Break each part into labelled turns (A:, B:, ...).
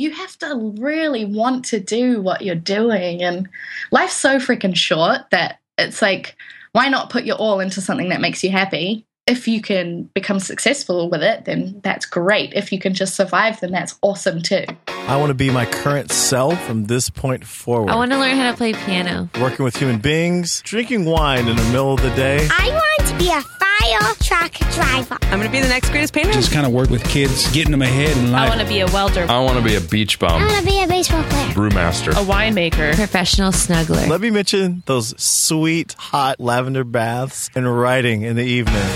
A: you have to really want to do what you're doing. And life's so freaking short that it's like, why not put your all into something that makes you happy? If you can become successful with it, then that's great. If you can just survive, then that's awesome too.
B: I want to be my current self from this point forward.
C: I want to learn how to play piano.
B: Working with human beings, drinking wine in the middle of the day.
D: I want to be a fire truck driver.
E: I'm going to be the next greatest painter.
F: Just kind of work with kids, getting them ahead in
C: I want to be a welder,
G: I want to be a beach bum.
D: I
G: bum,
D: want to be a baseball player.
G: brewmaster.
E: a winemaker.
C: professional snuggler.
B: Let me mention those sweet, hot lavender baths and writing in the evening.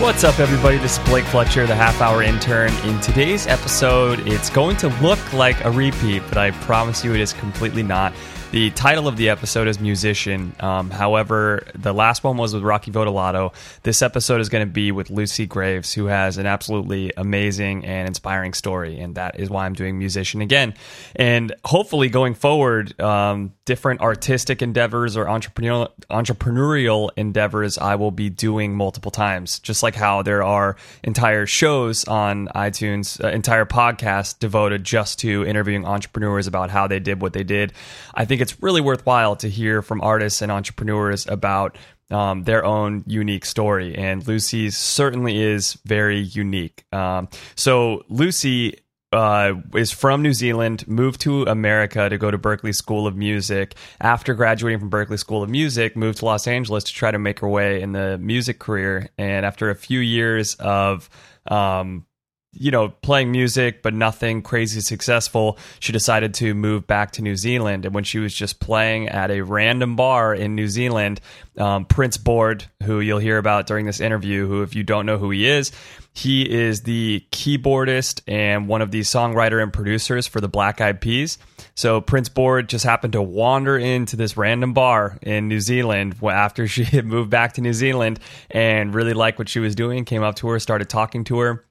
H: What's up, everybody? This is Blake Fletcher, the half hour intern. In today's episode, it's going to look like a repeat, but I promise you it is completely not. The title of the episode is Musician. Um, however, the last one was with Rocky Vodolato. This episode is going to be with Lucy Graves, who has an absolutely amazing and inspiring story, and that is why I'm doing Musician again. And hopefully, going forward, um, different artistic endeavors or entrepreneurial entrepreneurial endeavors I will be doing multiple times. Just like how there are entire shows on iTunes, uh, entire podcasts devoted just to interviewing entrepreneurs about how they did what they did. I think it's really worthwhile to hear from artists and entrepreneurs about um, their own unique story. And Lucy's certainly is very unique. Um, so Lucy uh, is from New Zealand, moved to America to go to Berklee School of Music. After graduating from Berklee School of Music, moved to Los Angeles to try to make her way in the music career. And after a few years of um, you know, playing music, but nothing crazy successful, she decided to move back to New Zealand. And when she was just playing at a random bar in New Zealand, um, Printz Board, who you'll hear about during this interview, who, if you don't know who he is, he is the keyboardist and one of the songwriter and producers for the Black Eyed Peas. So Printz Board just happened to wander into this random bar in New Zealand after she had moved back to New Zealand and really liked what she was doing, came up to her, started talking to her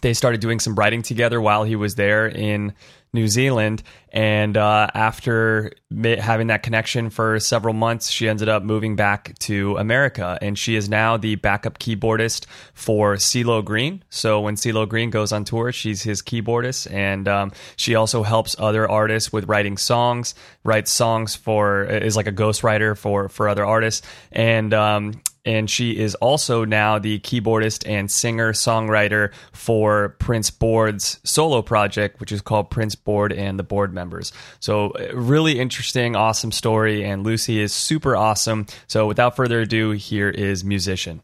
H: they started doing some writing together while he was there in New Zealand. And uh, after having that connection for several months, she ended up moving back to America. And she is now the backup keyboardist for CeeLo Green. So when CeeLo Green goes on tour, she's his keyboardist. And um, she also helps other artists with writing songs, writes songs for, is like a ghostwriter for, for other artists. And, um, and she is also now the keyboardist and singer songwriter for Printz Board's solo project, which is called Printz Board and the Board Members. So, really interesting, awesome story, and Lucy is super awesome. So, without further ado, here is Musician.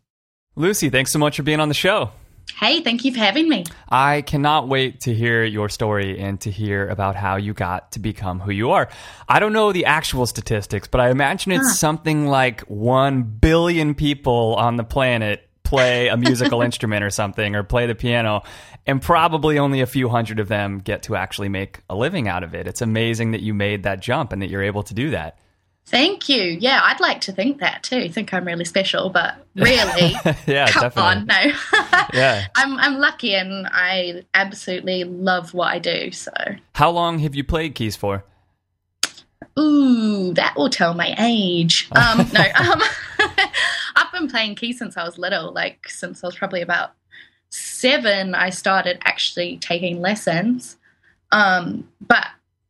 H: Lucy, thanks so much for being on the show.
A: Hey, thank you for having me.
H: I cannot wait to hear your story and to hear about how you got to become who you are. I don't know the actual statistics, but I imagine it's something like 1 billion people on the planet play a musical instrument or something or play the piano and probably only a few hundred of them get to actually make a living out of it. It's amazing that you made that jump and that you're able to do that.
A: Thank you. Yeah, I'd like to think that too. Think I'm really special, but really,
H: yeah,
A: come
H: definitely.
A: on, no.
H: Yeah.
A: I'm I'm lucky and I absolutely love what I do. So,
H: How long have you played keys for?
A: ooh, that will tell my age. Um, no, um, I've been playing keys since I was little. Like since I was probably about seven, I started actually taking lessons. Um, but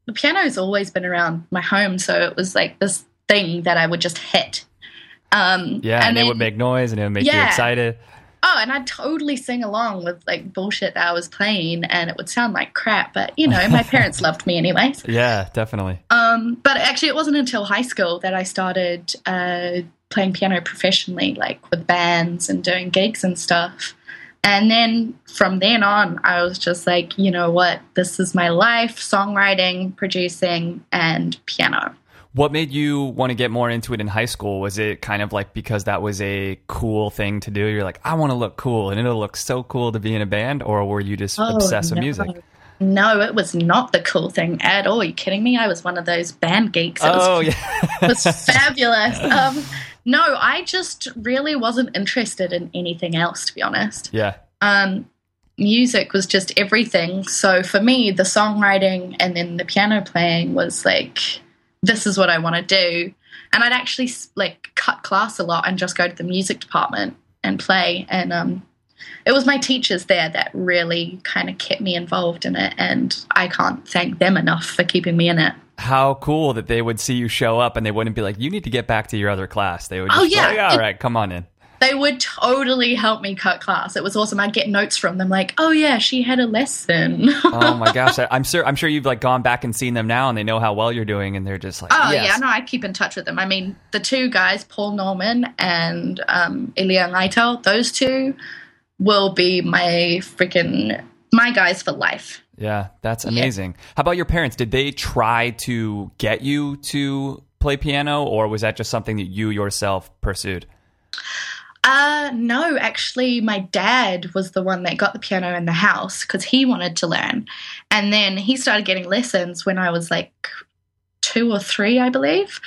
A: the piano's always been around my home, so it was like this thing that I would just hit. Um,
H: Yeah, and, it
A: then-
H: would make noise and it would make you excited.
A: Oh, and I'd totally sing along with like bullshit that I was playing, and it would sound like crap. But you know, my parents loved me anyways.
H: Yeah, definitely.
A: Um, but actually, it wasn't until high school that I started uh, playing piano professionally, like with bands and doing gigs and stuff. And then from then on, I was just like, you know what? This is my life songwriting, producing, and piano.
H: What made you want to get more into it in high school? Was it kind of like because that was a cool thing to do? You're like, I want to look cool and it'll look so cool to be in a band? Or were you just
A: Oh,
H: obsessed with music?
A: No, it was not the cool thing at all. Are you kidding me? I was one of those band geeks. It was
H: Oh, yeah.
A: It was fabulous. Um, no, I just really wasn't interested in anything else, to be honest.
H: yeah.
A: Um, music was just everything. So for me, the songwriting and then the piano playing was like, this is what I want to do. And I'd actually like cut class a lot and just go to the music department and play. And um, it was my teachers there that really kind of kept me involved in it, and I can't thank them enough for keeping me in it.
H: How cool that they would see you show up and they wouldn't be like, "You need to get back to your other class." They would just
A: Oh, yeah.
H: like, all right, come on in.
A: They would totally help me cut class. It was awesome. I'd get notes from them like, "Oh yeah, she had a lesson."
H: Oh my gosh, I, I'm sure I'm sure you've like gone back and seen them now, and they know how well you're doing, and they're just like,
A: Oh
H: yes.
A: yeah, no, I keep in touch with them. I mean, the two guys, Paul Norman and um, Ilya Naito, those two will be my freaking my guys for life.
H: Yeah, that's amazing. How about your parents? Did they try to get you to play piano, or was that just something that you yourself pursued?
A: Uh, no, actually, my dad was the one that got the piano in the house because he wanted to learn, and then he started getting lessons when I was like two or three, I believe,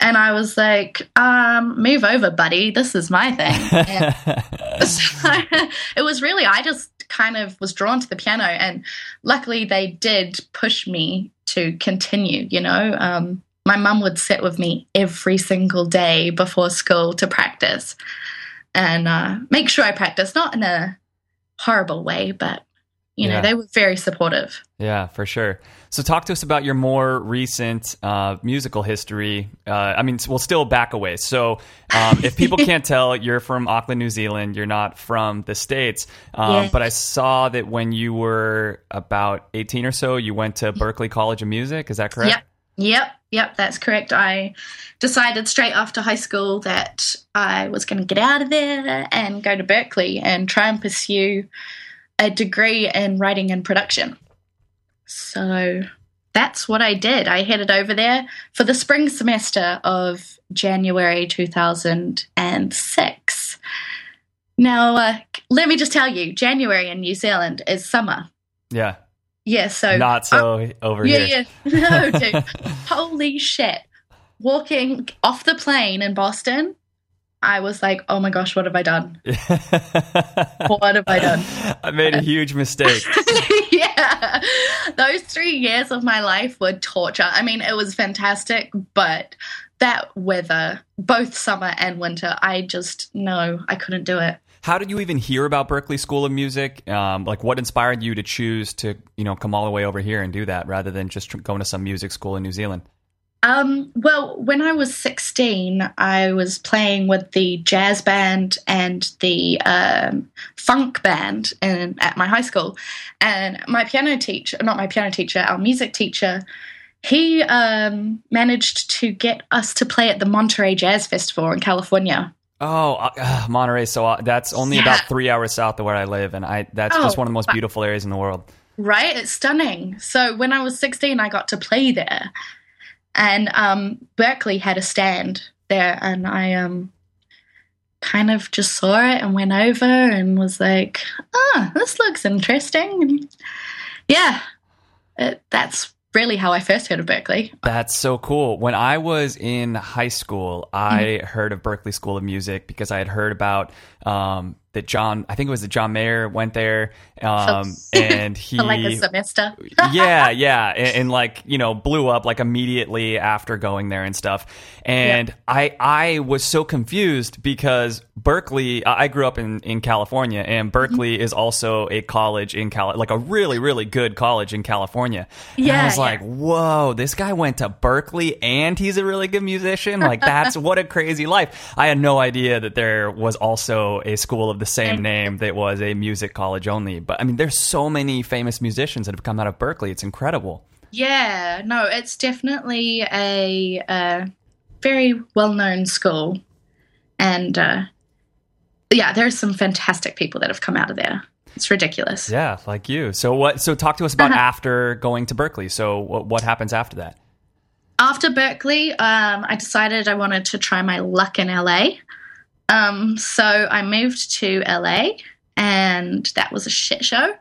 A: and I was like, um, "Move over, buddy. This is my thing." So it was really I just kind of was drawn to the piano, and luckily they did push me to continue. You know, um, my mum would sit with me every single day before school to practice and uh, make sure I practice, not in a horrible way, but you know
H: Yeah.
A: they were very supportive.
H: Yeah, for sure. So, talk to us about your more recent uh, musical history. Uh, I mean, we'll still back away. So, um, if people can't tell, you're from Auckland, New Zealand. You're not from the States. Um,
A: Yeah.
H: But I saw that when you were about 18 or so, you went to Berklee College of Music. Is that correct?
A: Yep. Yep, yep, that's correct. I decided straight after high school that I was going to get out of there and go to Berklee and try and pursue a degree in writing and production. So that's what I did. I headed over there for the spring semester of January 2006. Now, uh, let me just tell you, January in New Zealand is summer.
H: Yeah.
A: Yeah, so
H: Not so over
A: yeah,
H: here.
A: yeah. No, dude. Holy shit. Walking off the plane in Boston, I was like, oh my gosh, what have I done? What have I done?
H: I made a huge mistake.
A: yeah. Those three years of my life were torture. I mean, it was fantastic, but that weather, both summer and winter, I just, no, I couldn't do it.
H: How did you even hear about Berklee School of Music? Um, like, what inspired you to choose to, you know, come all the way over here and do that rather than just going to some music school in New Zealand?
A: Um, well, when I was 16, I was playing with the jazz band and the um, funk band in, at my high school. And my piano teacher, not my piano teacher, our music teacher, he um, managed to get us to play at the Monterey Jazz Festival in California.
H: Oh, uh, Monterey. So uh, that's only
A: Yeah.
H: about three hours south of where I live, and I that's just one of the most beautiful areas in the world.
A: Right? It's stunning. So when I was 16, I got to play there. And um, Berklee had a stand there, and I um, kind of just saw it and went over and was like, ah, this looks interesting. And yeah, it, that's really how I first heard of Berklee.
H: That's so cool. When I was in high school, I
A: Mm-hmm.
H: heard of Berklee School of Music because I had heard about um, that John. I think it was that John Mayer went there, um, and he
A: like a semester.
H: yeah, yeah, and, and like you know, blew up like immediately after going there and stuff. And I I was so confused because Berkeley. I grew up in in California, and Berkeley is also a college in Cal, like a really really good college in California. And I was
A: yeah.
H: like, whoa, this guy went to Berkeley and he's a really good musician. Like that's what a crazy life. I had no idea that there was also a school of the same name that was a music college only. But I mean, there's so many famous musicians that have come out of Berklee. It's incredible.
A: Yeah, no, it's definitely a, uh very well known school. And uh, yeah, there's some fantastic people that have come out of there. It's ridiculous.
H: Yeah, like you. So what? So talk to us about
A: Uh-huh.
H: after going to Berklee. So what, what happens after that?
A: After Berklee, um, I decided I wanted to try my luck in LA. Um, so I moved to LA, and that was a shit show.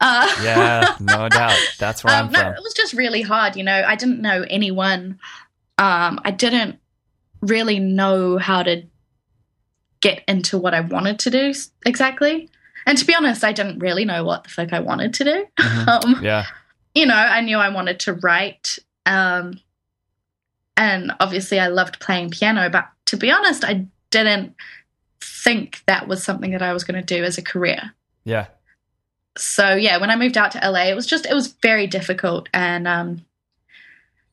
A: Uh,
H: Yeah, no doubt. That's where
A: um,
H: I'm
A: no,
H: from.
A: it was just really hard. You know, I didn't know anyone. Um, I didn't really know how to get into what I wanted to do exactly. And to be honest, I didn't really know what the fuck I wanted to do.
H: Mhm.
A: Um,
H: Yeah,
A: you know, I knew I wanted to write. Um, and obviously, I loved playing piano. But to be honest, I didn't think that was something that I was going to do as a career.
H: Yeah.
A: So yeah, when I moved out to LA, it was just it was very difficult, and um,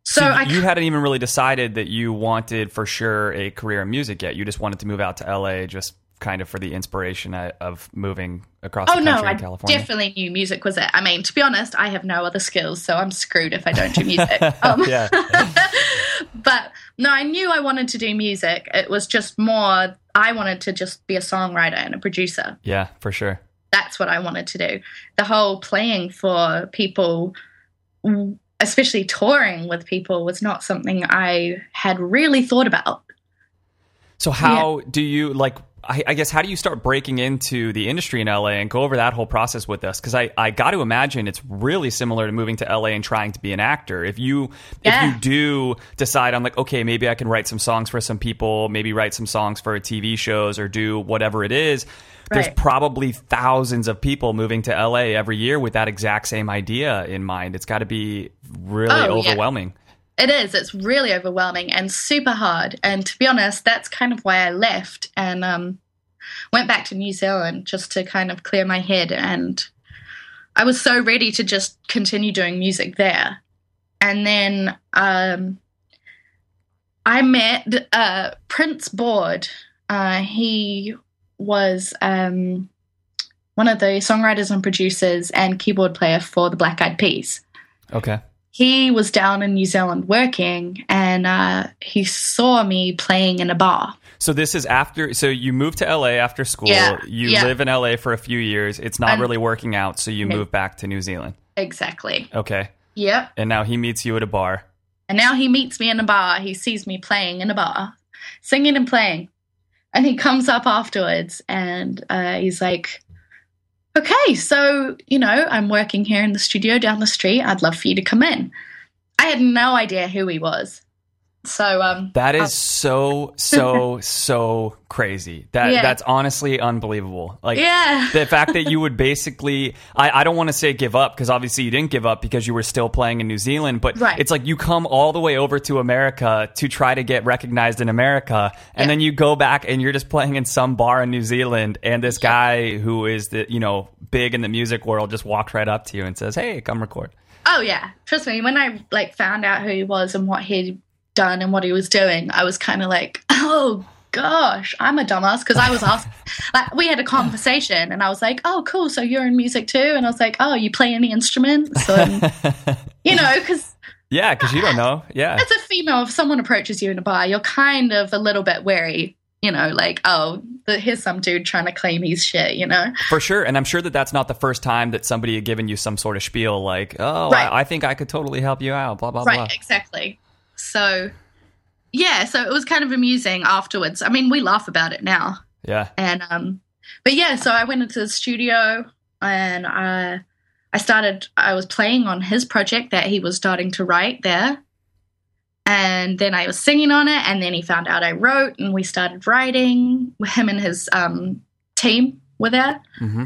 A: so, I
H: you hadn't even really decided that you wanted for sure a career in music yet. You just wanted to move out to LA just kind of for the inspiration of moving across
A: Oh
H: the
A: no,
H: country
A: I
H: California.
A: definitely knew music was it. I mean, to be honest, I have no other skills, so I'm screwed if I don't do music. Um, but no, I knew I wanted to do music. It was just more I wanted to just be a songwriter and a producer.
H: Yeah, for sure.
A: That's what I wanted to do. The whole playing for people, especially touring with people, was not something I had really thought about.
H: So how do you like? I, I guess how do you start breaking into the industry in LA and go over that whole process with us? Because I, I got to imagine it's really similar to moving to LA and trying to be an actor. If you
A: Yeah.
H: if you do decide I'm like okay maybe I can write some songs for some people, maybe write some songs for TV shows or do whatever it is. There's probably thousands of people moving to LA every year with that exact same idea in mind. It's got to be really
A: Oh, yeah. It is. It's really overwhelming and super hard. And to be honest, that's kind of why I left and um, went back to New Zealand just to kind of clear my head. And I was so ready to just continue doing music there. And then um, I met uh, Printz Board. Uh, he was um, one of the songwriters and producers and keyboard player for the Black Eyed Peas
H: Okay.
A: He was down in New Zealand working and uh, he saw me playing in a bar.
H: So this is after. So you move to LA after school.
A: Yeah,
H: You
A: yeah.
H: live in LA for a few years. It's not
A: And-
H: really working out, so you move back to New Zealand.
A: Exactly.
H: Okay.
A: Yep.
H: And now he meets you at a bar.
A: And now he meets me in a bar. He sees me playing in a bar, singing and playing. And he comes up afterwards and uh, he's like, Okay, so, you know, I'm working here in the studio down the street. I'd love for you to come in. I had no idea who he was. So, um,
H: That is so so so crazy. That
A: Yeah.
H: that's honestly unbelievable. Like
A: yeah.
H: the fact that you would basically I, I don't want to say give up because obviously you didn't give up because you were still playing in New Zealand, but
A: Right.
H: it's like you come all the way over to America to try to get recognized in America and
A: Yeah.
H: then you go back and you're just playing in some bar in New Zealand and this guy who is the you know big in the music world just walks right up to you and says, Hey, come record.
A: Oh yeah, trust me. When I like found out who he was and what he'd done and what he was doing, I was kind of like, oh gosh, I'm a dumbass because I was asked. like we had a conversation and I was like, oh cool, so you're in music too, and I was like, oh, you play any instruments? And, you know, because
H: Yeah, because you don't know. Yeah.
A: as a female, if someone approaches you in a bar, you're kind of a little bit wary. You know, like oh, the, here's some dude trying to claim he's shit. You know,
H: For sure, and I'm sure that that's not the first time that somebody had given you some sort of spiel like, "Oh,
A: Right.
H: I, I think I could totally help you out." Blah blah
A: right?
H: blah.
A: Right, exactly. So. Yeah, so it was kind of amusing afterwards. I mean, we laugh about it now.
H: Yeah,
A: and um but yeah so i went into the studio and i i started i was playing on his project that he was starting to write there and then i was singing on it and then he found out i wrote and we started writing him and his um team were there
H: hmm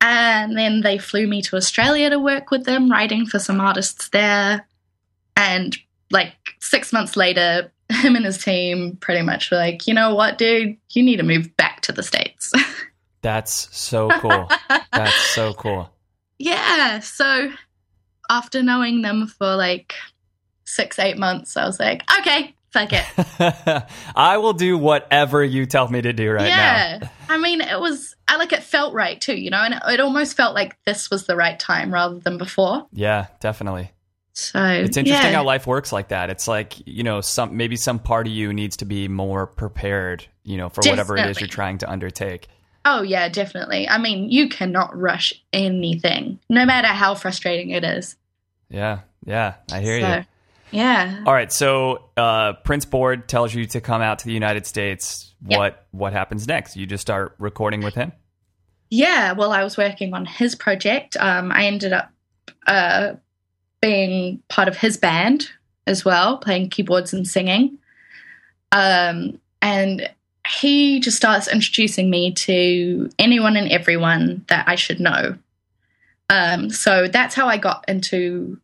A: and then they flew me to australia to work with them writing for some artists there and like six months later him and his team pretty much were like you know what dude you need to move back to the states
H: that's so cool. that's so cool.
A: yeah so after knowing them for like six eight months i was like okay fuck it
H: I will do whatever you tell me to do right
A: yeah
H: now.
A: i mean it was i like it felt right too you know and it, it almost felt like this was the right time rather than before
H: Yeah, definitely.
A: So
H: It's interesting
A: yeah.
H: how life works like that. It's like you know, some maybe some part of you needs to be more prepared, you know, for whatever it is you're trying to undertake.
A: oh yeah definitely i mean you cannot rush anything no matter how frustrating it is
H: Yeah, yeah, I hear
A: so,
H: you.
A: yeah
H: All right, so uh, Printz Board tells you to come out to the United States.
A: Yep.
H: What what happens next? You just start recording with him.
A: Yeah, well, I was working on his project. Um, I ended up uh, being part of his band as well, playing keyboards and singing. Um, and he just starts introducing me to anyone and everyone that I should know. Um, so that's how I got into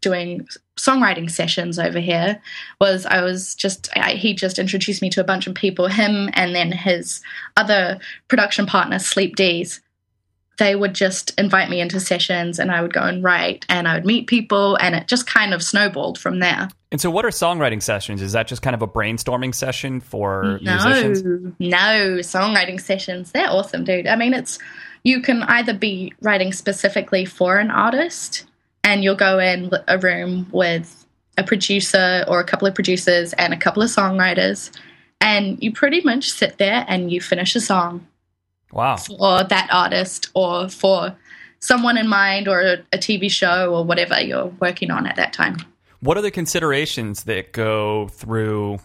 A: doing songwriting sessions over here was I was just I, he just introduced me to a bunch of people him and then his other production partner Sleep D's they would just invite me into sessions and I would go and write and I would meet people and it just kind of snowballed from there.
H: And so, what are songwriting sessions? Is that just kind of a brainstorming session for
A: No,
H: musicians?
A: no, songwriting sessions. They're awesome, dude. I mean, it's you can either be writing specifically for an artist and you'll go in a room with a producer or a couple of producers and a couple of songwriters and you pretty much sit there and you finish a song
H: Wow.
A: for that artist or for someone in mind or a, a TV show or whatever you're working on at that time.
H: What are the considerations that go through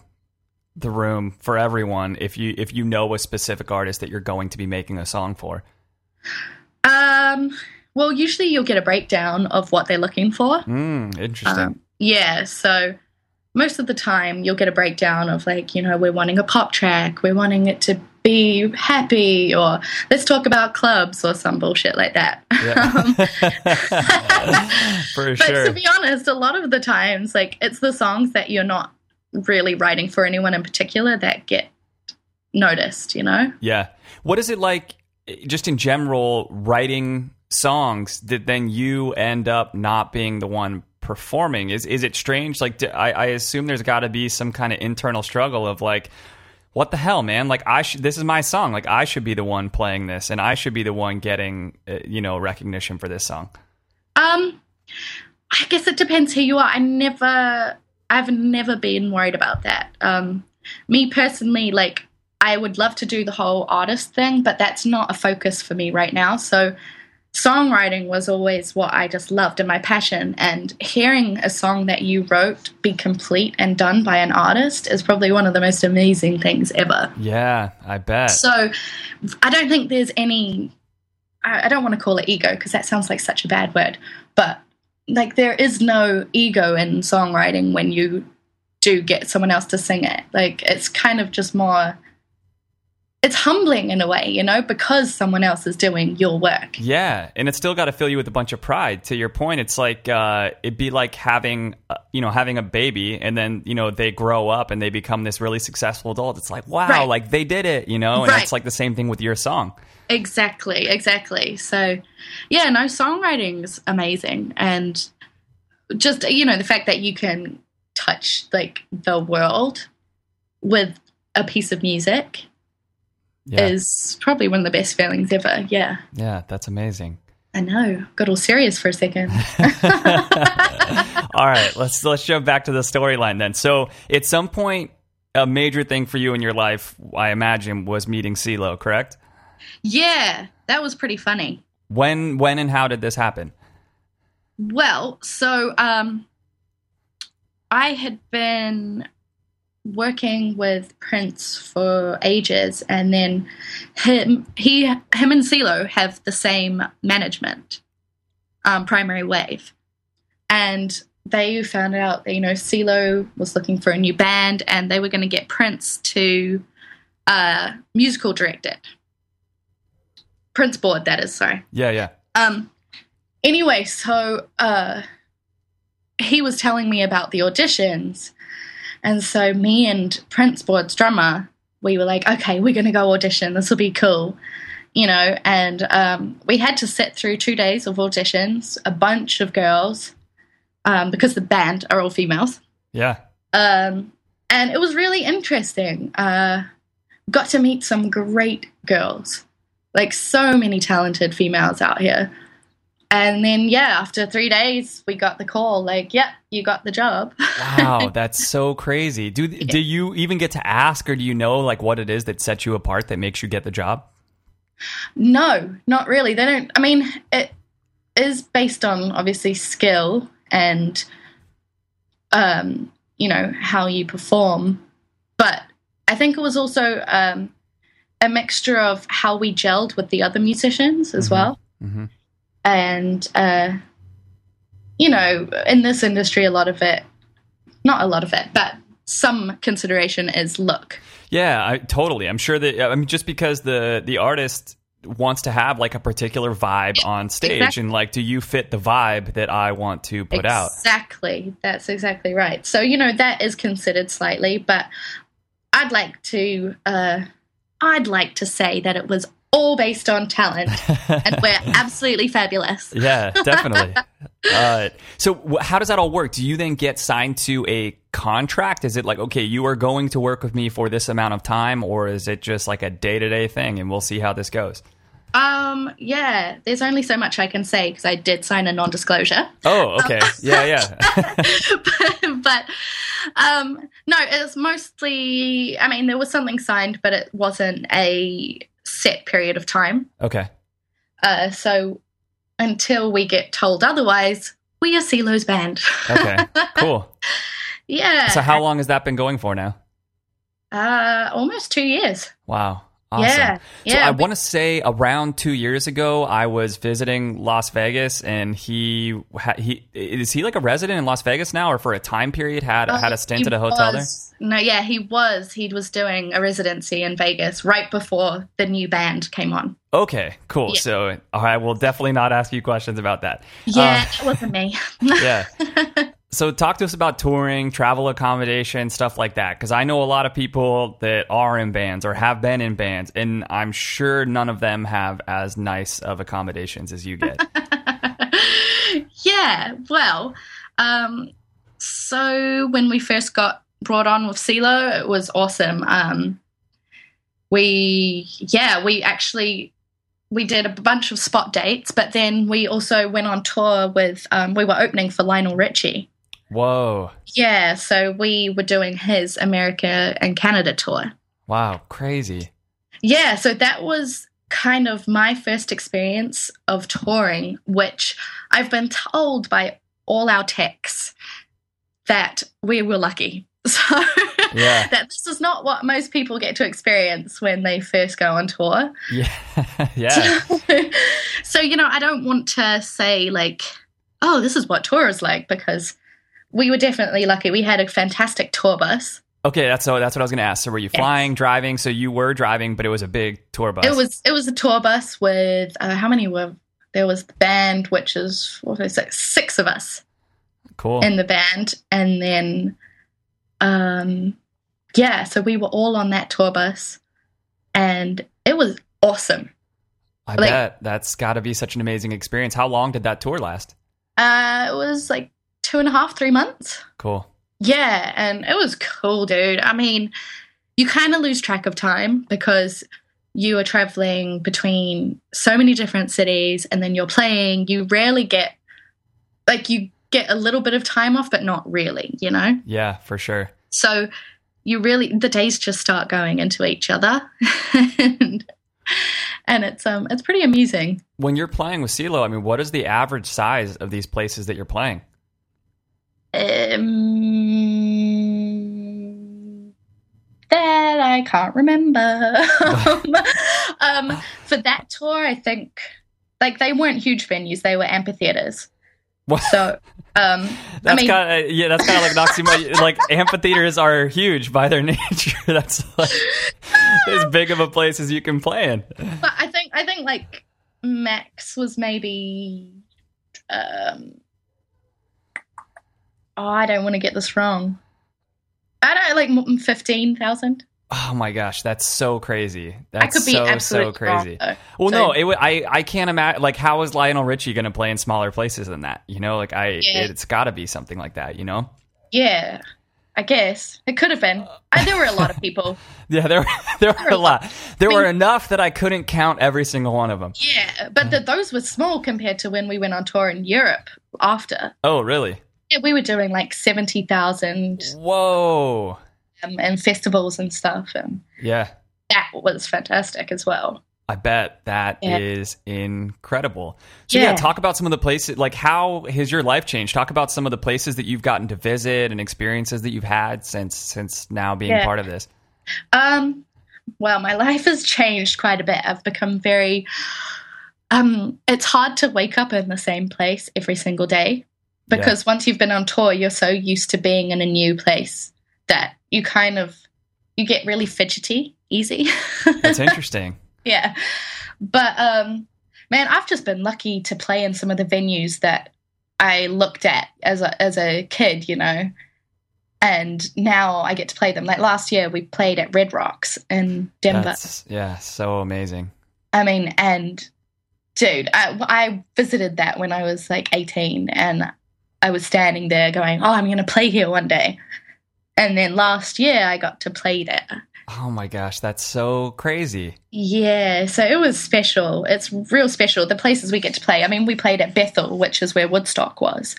H: the room for everyone if you if you know a specific artist that you're going to be making a song for?
A: Um, well, usually you'll get a breakdown of what they're looking for.
H: Mm, interesting.
A: Um, yeah, so most of the time you'll get a breakdown of like, you know, we're wanting a pop track, we're wanting it to be happy, or let's talk about clubs or some bullshit like that.
H: Yeah. Um, for
A: But
H: sure.
A: to be honest, a lot of the times, like, it's the songs that you're not really writing for anyone in particular that get noticed, you know?
H: Yeah. What is it like, eh, just in general, writing songs that then you end up not being the one performing? Is is it strange? Like, I, I assume there's got to be some kind of internal struggle of like, what the hell, man? Like, I should. This is my song. Like, I should be the one playing this, and I should be the one getting, uh, you know, recognition for this song.
A: Um, I guess it depends who you are. I never, I've never been worried about that. Um, me personally, like, I would love to do the whole artist thing, but that's not a focus for me right now. So, songwriting was always what I just loved and my passion. And hearing a song that you wrote be complete and done by an artist is probably one of the most amazing things ever.
H: Yeah, I bet.
A: So I don't think there's any. I, I don't want to call it ego because that sounds like such a bad word, but like there is no ego in songwriting when you do get someone else to sing it. Like it's kind of just more. It's humbling in a way, you know, because someone else is doing your work.
H: Yeah, and it's still got to fill you with a bunch of pride. To your point, it's like uh, it'd be like having, uh, you know, having a baby, and then you know they grow up and they become this really successful adult. It's like, wow,
A: Right.
H: like they did it, you know. And
A: Right.
H: it's like the same thing with your song.
A: Exactly, exactly. So, yeah, no, songwriting's amazing, and just you know the fact that you can touch like the world with a piece of music
H: Yeah,
A: is probably one of the best feelings ever. Yeah,
H: yeah, that's amazing.
A: I know. Got all serious for a second.
H: All right, let's let's jump back to the storyline then. So, at some point, a major thing for you in your life, I imagine, was meeting CeeLo, correct?
A: yeah, that was pretty funny.
H: When, when, and how did this happen?
A: Well, so um, I had been working with Printz for ages, and then him, he, him and CeeLo have the same management, um, Primary Wave, and they found out that you know CeeLo was looking for a new band, and they were going to get Printz to uh, musical direct it. Printz board, that is, sorry.
H: Yeah, yeah.
A: Um. Anyway, so uh, he was telling me about the auditions, and so me and Printz Board's drummer, we were like, okay, we're gonna go audition. This will be cool, you know. And um, we had to sit through two days of auditions, a bunch of girls, um, because the band are all females.
H: Yeah.
A: Um, and it was really interesting. Uh, got to meet some great girls, like so many talented females out here. And then, yeah, after three days, we got the call like, yep, you got the job.
H: Wow, that's so crazy. Do do you even get to ask, or do you know like what it is that sets you apart that makes you get the job?
A: no, not really. They don't, I mean, it is based on obviously skill and, um, you know, how you perform. But I think it was also um, a mixture of how we gelled with the other musicians as well.
H: Mhm.
A: And, uh, you know, in this industry, a lot of it, not a lot of it, but some consideration is look.
H: Yeah, I, totally. I'm sure that I mean just because the the artist wants to have like a particular vibe on stage,
A: Exactly.
H: and like, do you fit the vibe that I want to put out?
A: Exactly. That's exactly right. So, you know, that is considered slightly, but I'd like to uh I'd like to say that it was all based on talent, and we're absolutely fabulous.
H: Yeah, definitely. uh, so, wh- how does that all work? Do you then get signed to a contract? Is it like, okay, you are going to work with me for this amount of time, or is it just like a day to day thing and we'll see how this goes?
A: Um, yeah, there's only so much I can say because I did sign a non-disclosure.
H: Oh, okay. Yeah, yeah.
A: but um, no, it's mostly. I mean, there was something signed, but it wasn't a set period of time.
H: okay.
A: Uh, so until we get told otherwise, we are CeeLo's band.
H: Okay. Cool.
A: yeah.
H: So, how long has that been going for now?
A: Uh, almost two years.
H: Wow. Awesome.
A: Yeah,
H: So
A: yeah,
H: I want to say around two years ago, I was visiting Las Vegas, and he he is he like a resident in Las Vegas now, or for a time period had had a stint at a hotel there.
A: No, yeah, he was. He was doing a residency in Vegas right before the new band came on.
H: Okay, cool.
A: Yeah.
H: So I will definitely not ask you questions about that.
A: Yeah, it wasn't me.
H: Yeah. so talk to us about touring, travel accommodation, stuff like that. Because I know a lot of people that are in bands or have been in bands, and I'm sure none of them have as nice of accommodations as you get.
A: yeah, well, um, so when we first got brought on with CeeLo, it was awesome. Um, we, yeah, we actually we did a bunch of spot dates, but then we also went on tour with. Um, we were opening for Lionel Richie.
H: Whoa.
A: Yeah, so we were doing his America and Canada tour.
H: Wow. Crazy.
A: Yeah, so that was kind of my first experience of touring, which I've been told by all our techs that we were lucky. So
H: Yeah.
A: that this is not what most people get to experience when they first go on tour.
H: Yeah. yeah.
A: so, you know, I don't want to say like, oh, this is what tour is like because we were definitely lucky. We had a fantastic tour bus.
H: Okay, that's so that's what I was going to ask. So were you flying, driving? So you were driving, but it was a big tour bus.
A: It was it was a tour bus with uh, how many were there was the band, which is what did I say, six of us
H: cool.
A: in the band, and then um yeah, so we were all on that tour bus, and it was awesome.
H: I
A: like-
H: bet that's got to be such an amazing experience. How long did that tour last?
A: Uh, it was like two and a half, three months.
H: Cool.
A: Yeah, and it was cool, dude. I mean, you kind of lose track of time because you are traveling between so many different cities and then you're playing. You rarely get, like, you get a little bit of time off, but not really, you know?
H: Yeah, for sure.
A: So you really, the days just start going into each other. and, and it's um it's pretty amazing.
H: When you're playing with CeeLo, I mean, what is the average size of these places that you're playing?
A: Um, that I can't remember. um, for that tour, I think like they weren't huge venues; they were amphitheaters.
H: What?
A: So, um,
H: That's
A: I mean,
H: kind of yeah. That's kind of like an oxymoron. like amphitheaters are huge by their nature. That's like as big of a place as you can play in.
A: but I think I think like max was maybe. Um, oh, I don't want to get this wrong. I don't like fifteen thousand.
H: Oh my gosh, that's so crazy.
A: I
H: That's
A: could be
H: so so crazy.
A: Wrong.
H: Well,
A: So-
H: no, it, w- I I can't imagine. Like, how is Lionel Richie going to play in smaller places than that? You know, like I,
A: Yeah.
H: it's got to be something like that. You know?
A: Yeah, I guess it could have been. Uh, I, there were a lot of people.
H: Yeah, there there were a lot. There
A: I
H: were enough that I couldn't count every single one of them.
A: Yeah, but the, those were small compared to when we went on tour in Europe after.
H: Oh, really?
A: Yeah, we were doing like 70,000
H: Whoa.
A: Um, and festivals and stuff. And
H: Yeah.
A: that was fantastic as well.
H: I bet that is
A: Yeah.
H: incredible. So yeah.
A: Yeah.
H: talk about some of the places like how has your life changed? Talk about some of the places that you've gotten to visit and experiences that you've had since since now being
A: Yeah.
H: part of this.
A: Um, well, my life has changed quite a bit. I've become very. Um, it's hard to wake up in the same place every single day because once you've been on tour, you're so used to being in a new place that you kind of you get really fidgety easy.
H: That's interesting.
A: yeah, but um, man, I've just been lucky to play in some of the venues that I looked at as a as a kid, you know. And now I get to play them. Like last year, we played at Red Rocks in Denver.
H: That's yeah, so amazing.
A: I mean, and dude, I, I visited that when I was like 18 and I was standing there going, oh, I'm going to play here one day. And then last year I got to play there.
H: Oh my gosh, that's so crazy.
A: Yeah, so it was special. It's real special. The places we get to play. I mean, we played at Bethel, which is where Woodstock was.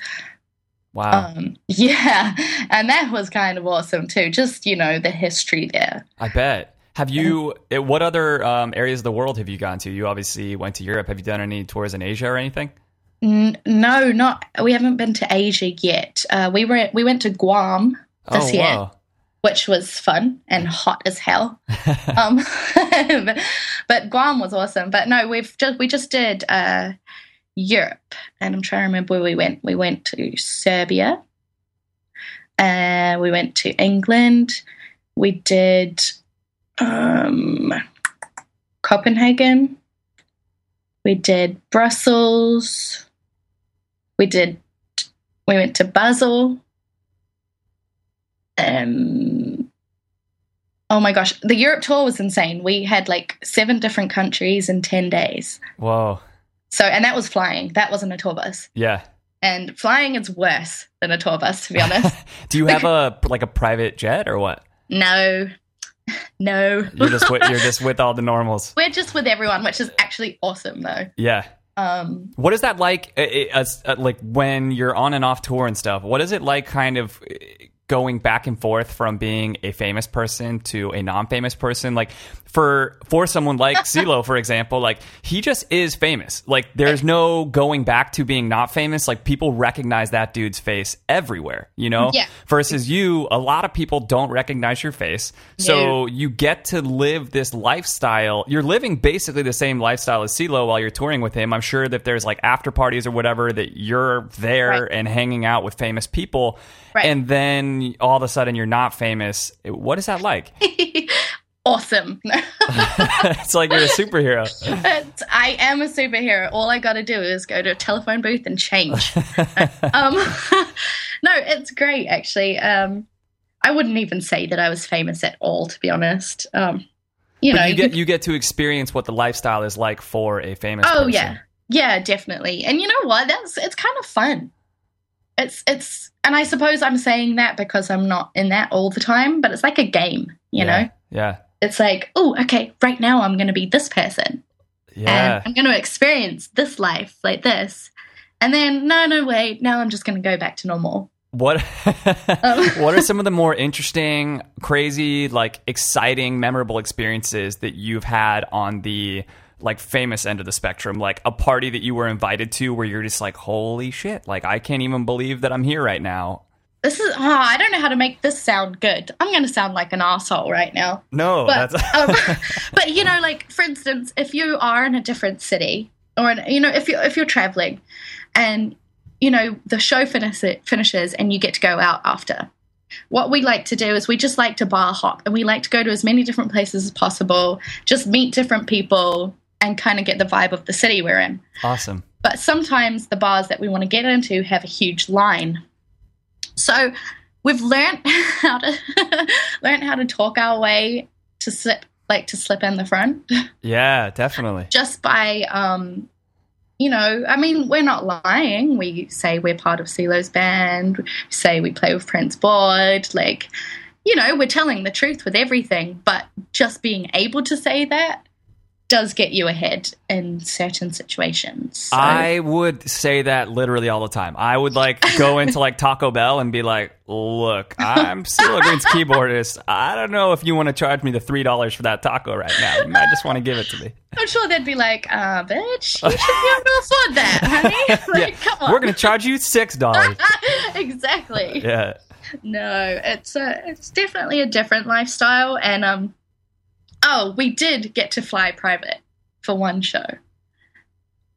H: Wow.
A: Um, yeah, and that was kind of awesome too. Just you know the history there.
H: I bet. Have you? eh, What other um, areas of the world have you gone to? You obviously went to Europe. Have you done any tours in Asia or anything?
A: N- no, not we haven't been to Asia yet. Uh, we were we went to Guam this
H: oh
A: year,
H: wow!
A: which was fun and hot as hell. um, but, but Guam was awesome. But no, we've just we just did uh, Europe, and I'm trying to remember where we went. We went to Serbia. Uh, we went to England. We did um, Copenhagen. We did Brussels. We did. We went to Basel. Um, oh my gosh, the Europe tour was insane. We had like seven different countries in ten days.
H: Whoa!
A: So, and that was flying. That wasn't a tour bus.
H: Yeah.
A: And flying is worse than a tour bus, to be honest.
H: Do you have a like a private jet or what?
A: no, no.
H: You're just with, you're just with all the normals.
A: We're just with everyone, which is actually awesome, though.
H: Yeah.
A: Um,
H: What is that like? uh, uh, uh, like when you're on and off tour and stuff. What is it like? Kind of going back and forth from being a famous person to a non-famous person. Like for for someone like CeeLo, for example, like he just is famous. Like there's no going back to being not famous. Like people recognize that dude's face everywhere. You know.
A: Yeah.
H: Versus you, a lot of people don't recognize your face. So you get to live this lifestyle. You're living basically the same lifestyle as CeeLo while you're touring with him. I'm sure that there's like after parties or whatever that you're there
A: Right.
H: and hanging out with famous people.
A: Right.
H: And then all of a sudden you're not famous. What is that like?
A: awesome.
H: it's like you're a superhero.
A: It's- I am a superhero. All I got to do is go to a telephone booth and change. um, no, it's great actually. Um, I wouldn't even say that I was famous at all, to be honest. Um, you know,
H: you get you get to experience what the lifestyle is like for a famous
A: oh
H: person.
A: yeah, yeah, definitely. And you know what? That's it's kind of fun. It's it's, and I suppose I'm saying that because I'm not in that all the time, but it's like a game. You
H: yeah.
A: know,
H: Yeah.
A: it's like, oh, okay, right now I'm going to be this person.
H: Yeah.
A: and I'm going to experience this life like this. And then, no, no, wait, now I'm just going to go back to normal.
H: What
A: Um.
H: What are some of the more interesting, crazy, like exciting, memorable experiences that you've had on the like famous end of the spectrum? Like a party that you were invited to where you're just like, "Holy shit, like I can't even believe that I'm here right now."
A: This is, oh, I don't know how to make this sound good. I'm going to sound like an asshole right now.
H: No,
A: But,
H: that's
A: um, but you know, like for instance, if you are in a different city, or in, you know, if you're, if you're traveling, and you know the show finish, finishes and you get to go out after. What we like to do is we just like to bar hop and we like to go to as many different places as possible, just meet different people and kind of get the vibe of the city we're in.
H: awesome.
A: But sometimes the bars that we want to get into have a huge line. So we've learned how to learn how to talk our way to slip like to slip in the front
H: Yeah, definitely.
A: just by um you know, I mean, we're not lying. We say we're part of CeeLo's band. We say we play with Printz Board. Like, you know, we're telling the truth with everything. But just being able to say that does get you ahead in certain situations. So-
H: I would say that literally all the time. I would like go into like Taco Bell and be like, "Look, I'm CeeLo Green's keyboardist. I don't know if you want to charge me the three dollars for that taco right now. You might just want to give it to me."
A: I'm sure they'd be like, uh, bitch, you should be able to afford that, honey. like, come on.
H: We're gonna charge you six dollars.
A: exactly.
H: yeah.
A: No, it's a, it's definitely a different lifestyle. And um, oh, we did get to fly private for one show.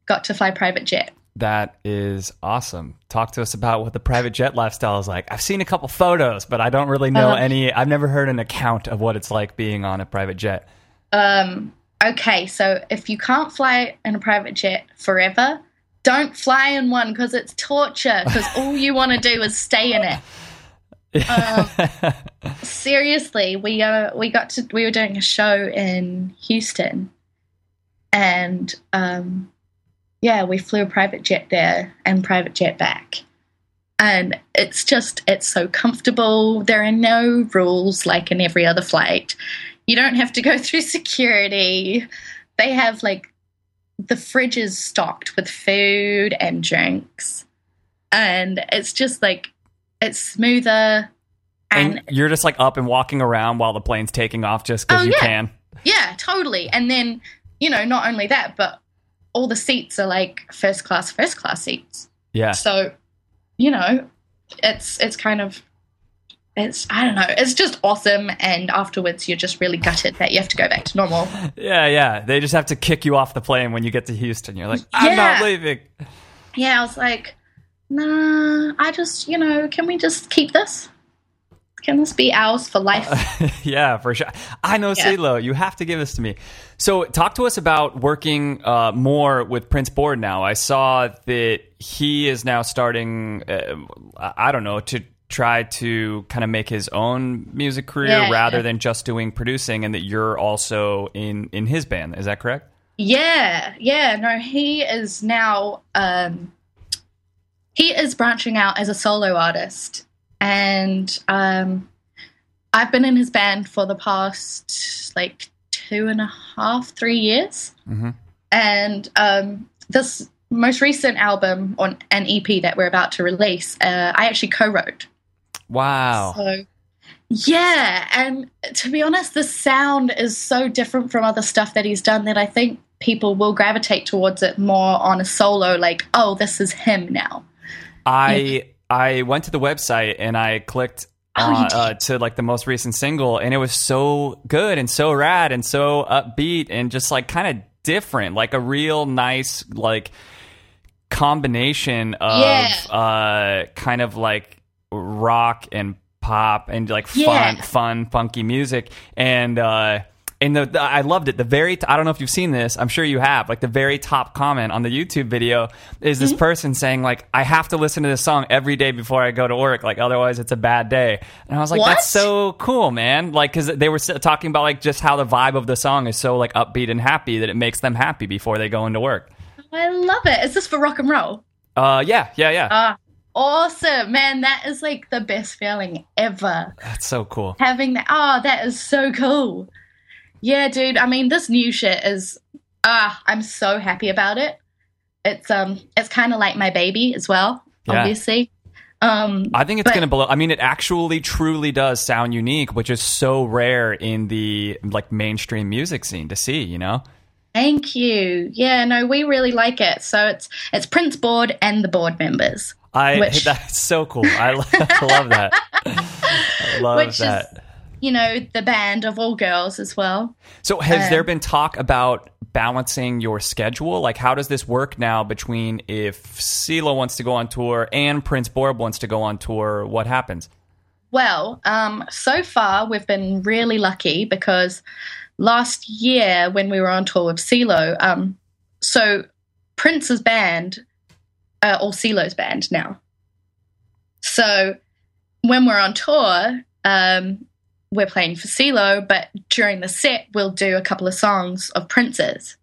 A: Got to fly private jet.
H: That is awesome. Talk to us about what the private jet lifestyle is like. I've seen a couple photos, but I don't really know
A: Uh,
H: any. I've never heard an account of what it's like being on a private jet.
A: Um, okay, so if you can't fly in a private jet forever, don't fly in one because it's torture. Because all you want to do is stay in it. Um, seriously, we uh, we got to we were doing a show in Houston, and um, yeah, we flew a private jet there and private jet back. And it's just, it's so comfortable. There are no rules like in every other flight. You don't have to go through security. They have like the fridge is stocked with food and drinks. And it's just like, it's smoother.
H: And,
A: And,
H: you're just like up and walking around while the plane's taking off just because
A: Oh,
H: you
A: yeah.
H: can.
A: yeah, totally. And then, you know, not only that, but all the seats are like first class, first class seats.
H: Yeah.
A: So, you know, it's it's kind of it's I don't know, it's just awesome and afterwards you're just really gutted that you have to go back to normal.
H: Yeah, yeah. They just have to kick you off the plane when you get to Houston. You're like, I'm not leaving.
A: Yeah, I was like, nah, I just, you know, can we just keep this? Can this be ours for life?
H: yeah, for sure. I know
A: Yeah.
H: CeeLo. You have to give this to me. So, talk to us about working uh, more with Printz Board now. I saw that he is now starting, uh, I I don't know, to try to kind of make his own music career
A: Yeah,
H: rather
A: yeah.
H: than just doing producing, and that you're also in in his band. Is that correct?
A: Yeah, yeah. No, he is now um he is branching out as a solo artist. And um I've been in his band for the past like two and a half, three years.
H: Mhm.
A: And um this most recent album on an EP that we're about to release, uh, I actually co-wrote.
H: Wow.
A: So, yeah, and to be honest, the sound is so different from other stuff that he's done that I think people will gravitate towards it more on a solo, like, oh, this is him now.
H: I I went to the website and I clicked
A: Oh,
H: on,
A: did?
H: uh, to like the most recent single, and it was so good and so rad and so upbeat and just like kind of different, like a real nice like combination of
A: Yeah.
H: uh kind of like rock and pop and like fun
A: Yeah.
H: fun funky music and uh and the, the- I loved it. The very I don't know if you've seen this. I'm sure you have. Like the very top comment on the YouTube video is
A: Mm-hmm.
H: this person saying like I have to listen to this song every day before I go to work. Like otherwise it's a bad day. And I was like
A: What?
H: that's so cool, man. Like cuz they were talking about like just how the vibe of the song is so like upbeat and happy that it makes them happy before they go into work.
A: I love it. Is this for rock and roll?
H: Uh yeah, yeah, yeah.
A: Ah, awesome, man! That is like the best feeling ever.
H: that's so cool.
A: Having that. Oh, that is so cool. Yeah, dude. I mean, this new shit is. Ah, I'm so happy about it. It's um, it's kind of like my baby as well.
H: Yeah.
A: Obviously. Um,
H: I think it's going to blow. I mean, it actually truly does sound unique, which is so rare in the like mainstream music scene to see. You know?
A: Thank you. Yeah, no, we really like it. So it's it's Printz Board and the board members.
H: I
A: Which-
H: that's so cool. I lo- love that. I love
A: Which
H: that.
A: is, you know, the band of all girls as well.
H: so, has
A: um,
H: there been talk about balancing your schedule? Like, how does this work now between if CeeLo wants to go on tour and Printz Board wants to go on tour? What happens?
A: Well, um, so far we've been really lucky because last year when we were on tour with CeeLo, um, so Printz's band, uh, or CeeLo's band now. So when we're on tour, um, we're playing for CeeLo, but during the set we'll do a couple of songs of Printz's,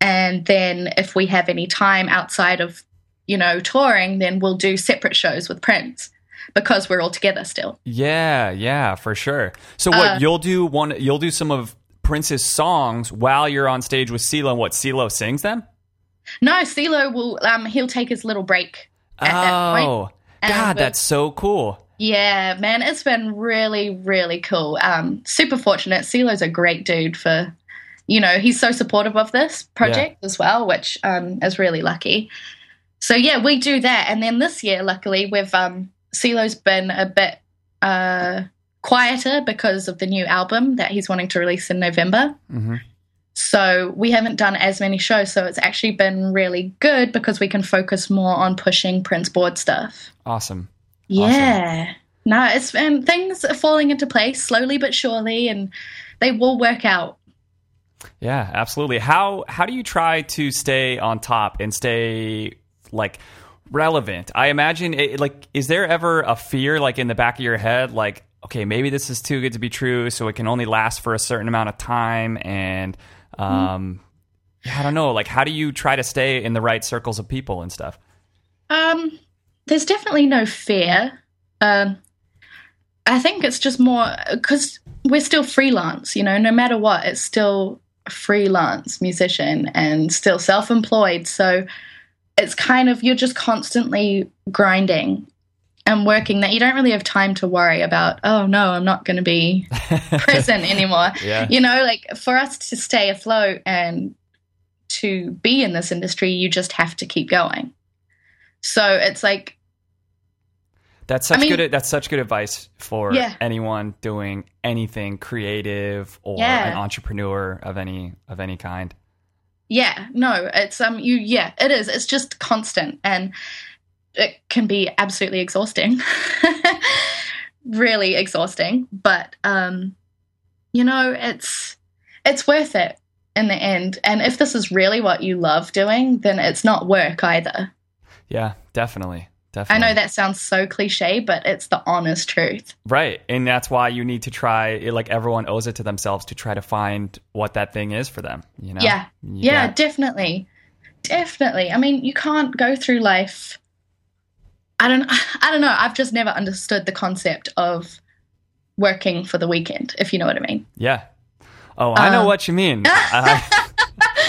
A: and then if we have any time outside of you know touring, then we'll do separate shows with Printz because we're all together still.
H: Yeah, yeah, for sure. So, what
A: Uh,
H: you'll do one? You'll do some of Printz's songs while you're on stage with CeeLo. and What CeeLo sings them?
A: No, CeeLo will um he'll take his little break at that point.
H: Oh, God,
A: we'll-
H: that's so cool.
A: Yeah, man, it's been really, really cool. Um, super fortunate. CeeLo's a great dude for, you know, he's so supportive of this project as well, which um, is really lucky. So yeah, we do that, and then this year, luckily, we've um, CeeLo's been a bit uh, quieter because of the new album that he's wanting to release in November.
H: Mhm.
A: So we haven't done as many shows, so it's actually been really good because we can focus more on pushing Printz board stuff.
H: Awesome.
A: Yeah. No, it's and things are falling into place slowly but surely, and they will work out.
H: Yeah, absolutely. How how do you try to stay on top and stay like relevant? I imagine it, like is there ever a fear like in the back of your head like okay, maybe this is too good to be true so it can only last for a certain amount of time and um I don't know. Like, how do you try to stay in the right circles of people and stuff?
A: Um, there's definitely no fear. Um, I think it's just more because we're still freelance, you know, no matter what, it's still a freelance musician and still self employed. So it's kind of, you're just constantly grinding and working that you don't really have time to worry about, oh no, I'm not going to be present anymore.
H: Yeah.
A: You know, like for us to stay afloat and to be in this industry, you just have to keep going. So it's like,
H: That's such
A: I mean-
H: good. That's such good advice for
A: Yeah.
H: anyone doing anything creative or
A: Yeah.
H: an entrepreneur of any of any kind.
A: yeah, no, it's um, you, yeah, it is. It's just constant, and it can be absolutely exhausting, really exhausting. But um, you know, it's it's worth it in the end. And if this is really what you love doing, then it's not work either.
H: Yeah, definitely,
A: I know that sounds so cliche, but it's the honest truth.
H: right, and that's why you need to try. Like everyone owes it to themselves to try to find what that thing is for them. You know?
A: Yeah.
H: You
A: yeah,
H: got-
A: definitely. Definitely. I mean, you can't go through life I don't I don't know. I've just never understood the concept of working for the weekend, if you know what I mean.
H: Yeah. Oh, I know
A: Um,
H: what you mean. I-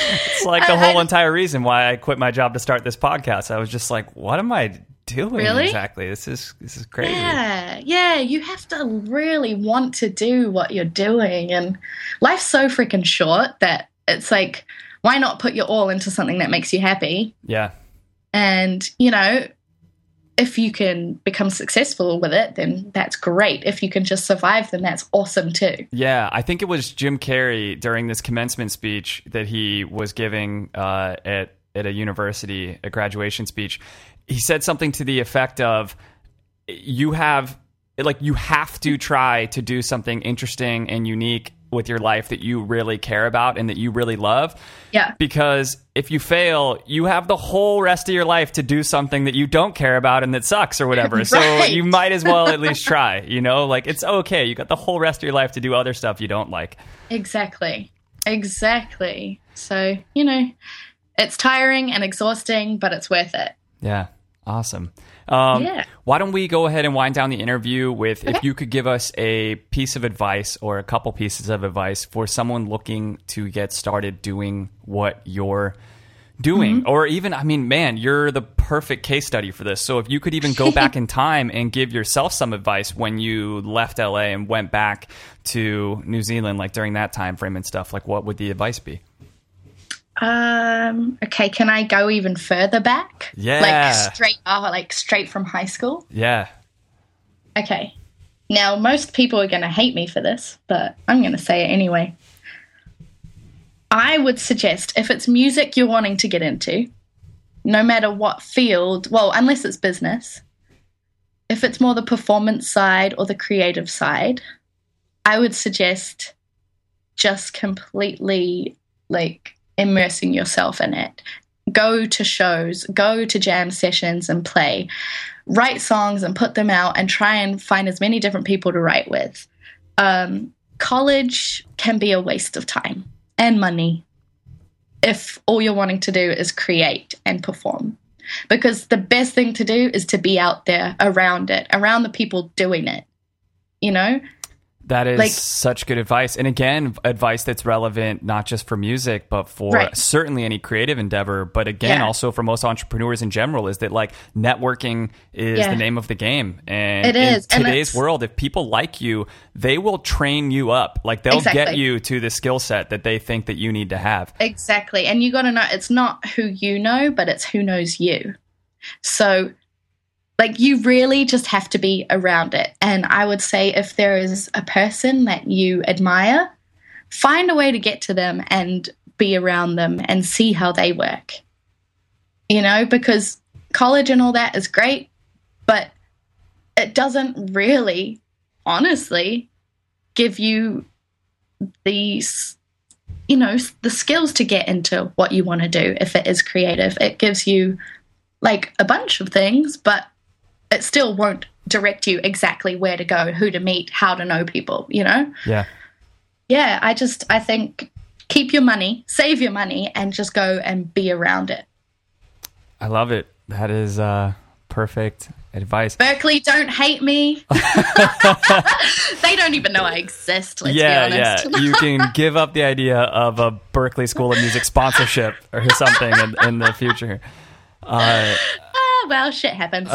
H: it's like the
A: I-
H: whole
A: I-
H: entire reason why I quit my job to start this podcast. I was just like, what am I doing
A: Really?
H: exactly? This is this is crazy.
A: Yeah, yeah, you have to really want to do what you're doing. And life's so freaking short that it's like, why not put your all into something that makes you happy?
H: Yeah.
A: And, you know, if you can become successful with it, then that's great. If you can just survive, then that's awesome too.
H: Yeah, I think it was Jim Carrey during this commencement speech that he was giving uh, at at a university, a graduation speech. He said something to the effect of, "You have like you have to try to do something interesting and unique with your life that you really care about and that you really love."
A: Yeah.
H: Because if you fail, you have the whole rest of your life to do something that you don't care about and that sucks or whatever. So you might as well at least try, you know? Like it's okay. You got the whole rest of your life to do other stuff you don't like.
A: Exactly. Exactly. So, you know, it's tiring and exhausting, but it's worth it.
H: Yeah. Awesome. Um,
A: Yeah.
H: Why don't we go ahead and wind down the interview with if you could give us a piece of advice or a couple pieces of advice for someone looking to get started doing what you're doing
A: Mm-hmm.
H: or even i mean man you're the perfect case study for this so if you could even go back in time and give yourself some advice when you left la and went back to new zealand like during that time frame and stuff like what would the advice be
A: Um, okay, can I go even further back?
H: Yeah.
A: Like straight oh, like straight from high school?
H: yeah
A: Okay. Now most people are gonna hate me for this, but I'm gonna say it anyway. I would suggest if it's music you're wanting to get into, no matter what field, well, unless it's business, if it's more the performance side or the creative side, I would suggest just completely like immersing yourself in it. Go to shows, go to jam sessions and play. Write songs and put them out and try and find as many different people to write with. Um, college can be a waste of time and money if all you're wanting to do is create and perform. Because the best thing to do is to be out there around it, around the people doing it. You know?
H: That is
A: Like-
H: such good advice. And again, advice that's relevant not just for music, but for
A: Right.
H: certainly any creative endeavor. But again,
A: Yeah.
H: also for most entrepreneurs in general, is that like networking is
A: Yeah.
H: the name of the game. And
A: It
H: in
A: is, and
H: today's world, if people like you, they will train you up. Like they'll get you to the skill set that they think that you need to have.
A: Exactly. And you got to know it's not who you know, but it's who knows you. So, like, you really just have to be around it. And I would say if there is a person that you admire, find a way to get to them and be around them and see how they work. You know, because college and all that is great, but it doesn't really, honestly, give you these you know the skills to get into what you want to do if it is creative it gives you like a bunch of things but it still won't direct you exactly where to go who to meet how to know people you know
H: Yeah.
A: yeah i just i think keep your money, save your money, and just go and be around it.
H: I love it. That is uh, perfect advice.
A: Berklee, don't hate me. they don't even know I exist. Let's
H: yeah,
A: be honest.
H: yeah. You can give up the idea of a Berklee School of Music sponsorship or something in, in the future. Uh,
A: well, shit happens.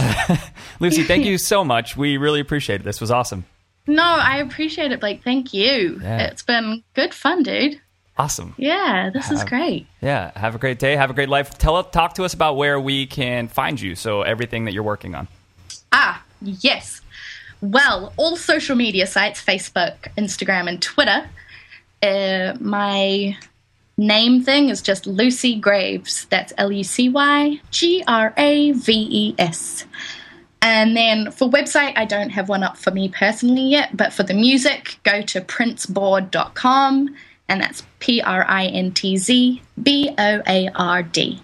H: Lucy, thank you so much. We really appreciate it. This was awesome.
A: no, I appreciate it, Blake. Thank you.
H: Yeah.
A: It's been good fun, dude.
H: Awesome.
A: Yeah, this is great.
H: Yeah. Have a great day. Have a great life. Tell talk to us about where we can find you. So everything that you're working on.
A: Ah, yes. Well, all social media sites Facebook, Instagram, and Twitter. Uh, my name thing is just Lucy Graves. That's L U C Y G R A V E S. And then for website, I don't have one up for me personally yet, but for the music, go to printzboard.com, and that's P R I N T Z B O A R D.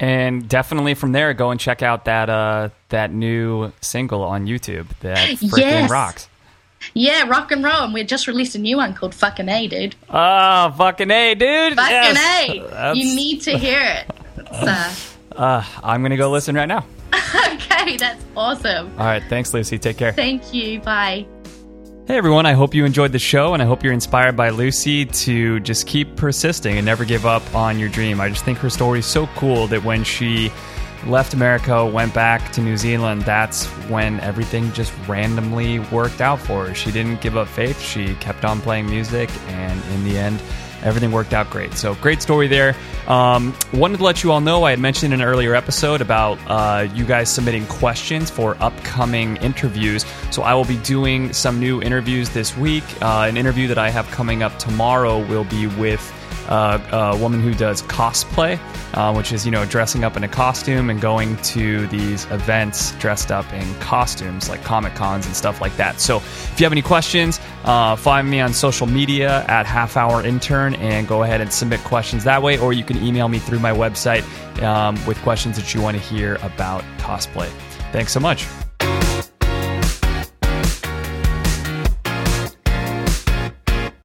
H: And definitely from there, go and check out that uh, that new single on YouTube that freaking
A: Yes.
H: rocks.
A: Yeah, rock and roll. And we just released a new one called Fucking A, dude.
H: Oh, fucking A, dude.
A: Fucking
H: Yes.
A: A.
H: That's-
A: You need to hear it. Uh,
H: Uh, I'm going to go listen right now.
A: okay, that's awesome.
H: All right. Thanks, Lucy. Take care.
A: Thank you. Bye.
H: Hey everyone, I hope you enjoyed the show and I hope you're inspired by Lucy to just keep persisting and never give up on your dream. I just think her story is so cool that when she left America, went back to New Zealand, that's when everything just randomly worked out for her. She didn't give up faith, she kept on playing music, and in the end, everything worked out great. So, great story there. Um, wanted to let you all know I had mentioned in an earlier episode about uh, you guys submitting questions for upcoming interviews. So, I will be doing some new interviews this week. Uh, an interview that I have coming up tomorrow will be with uh, a woman who does cosplay, uh, which is you know dressing up in a costume and going to these events dressed up in costumes like comic cons and stuff like that. So if you have any questions, uh, find me on social media at Half Hour Intern and go ahead and submit questions that way, or you can email me through my website um, with questions that you want to hear about cosplay. Thanks so much.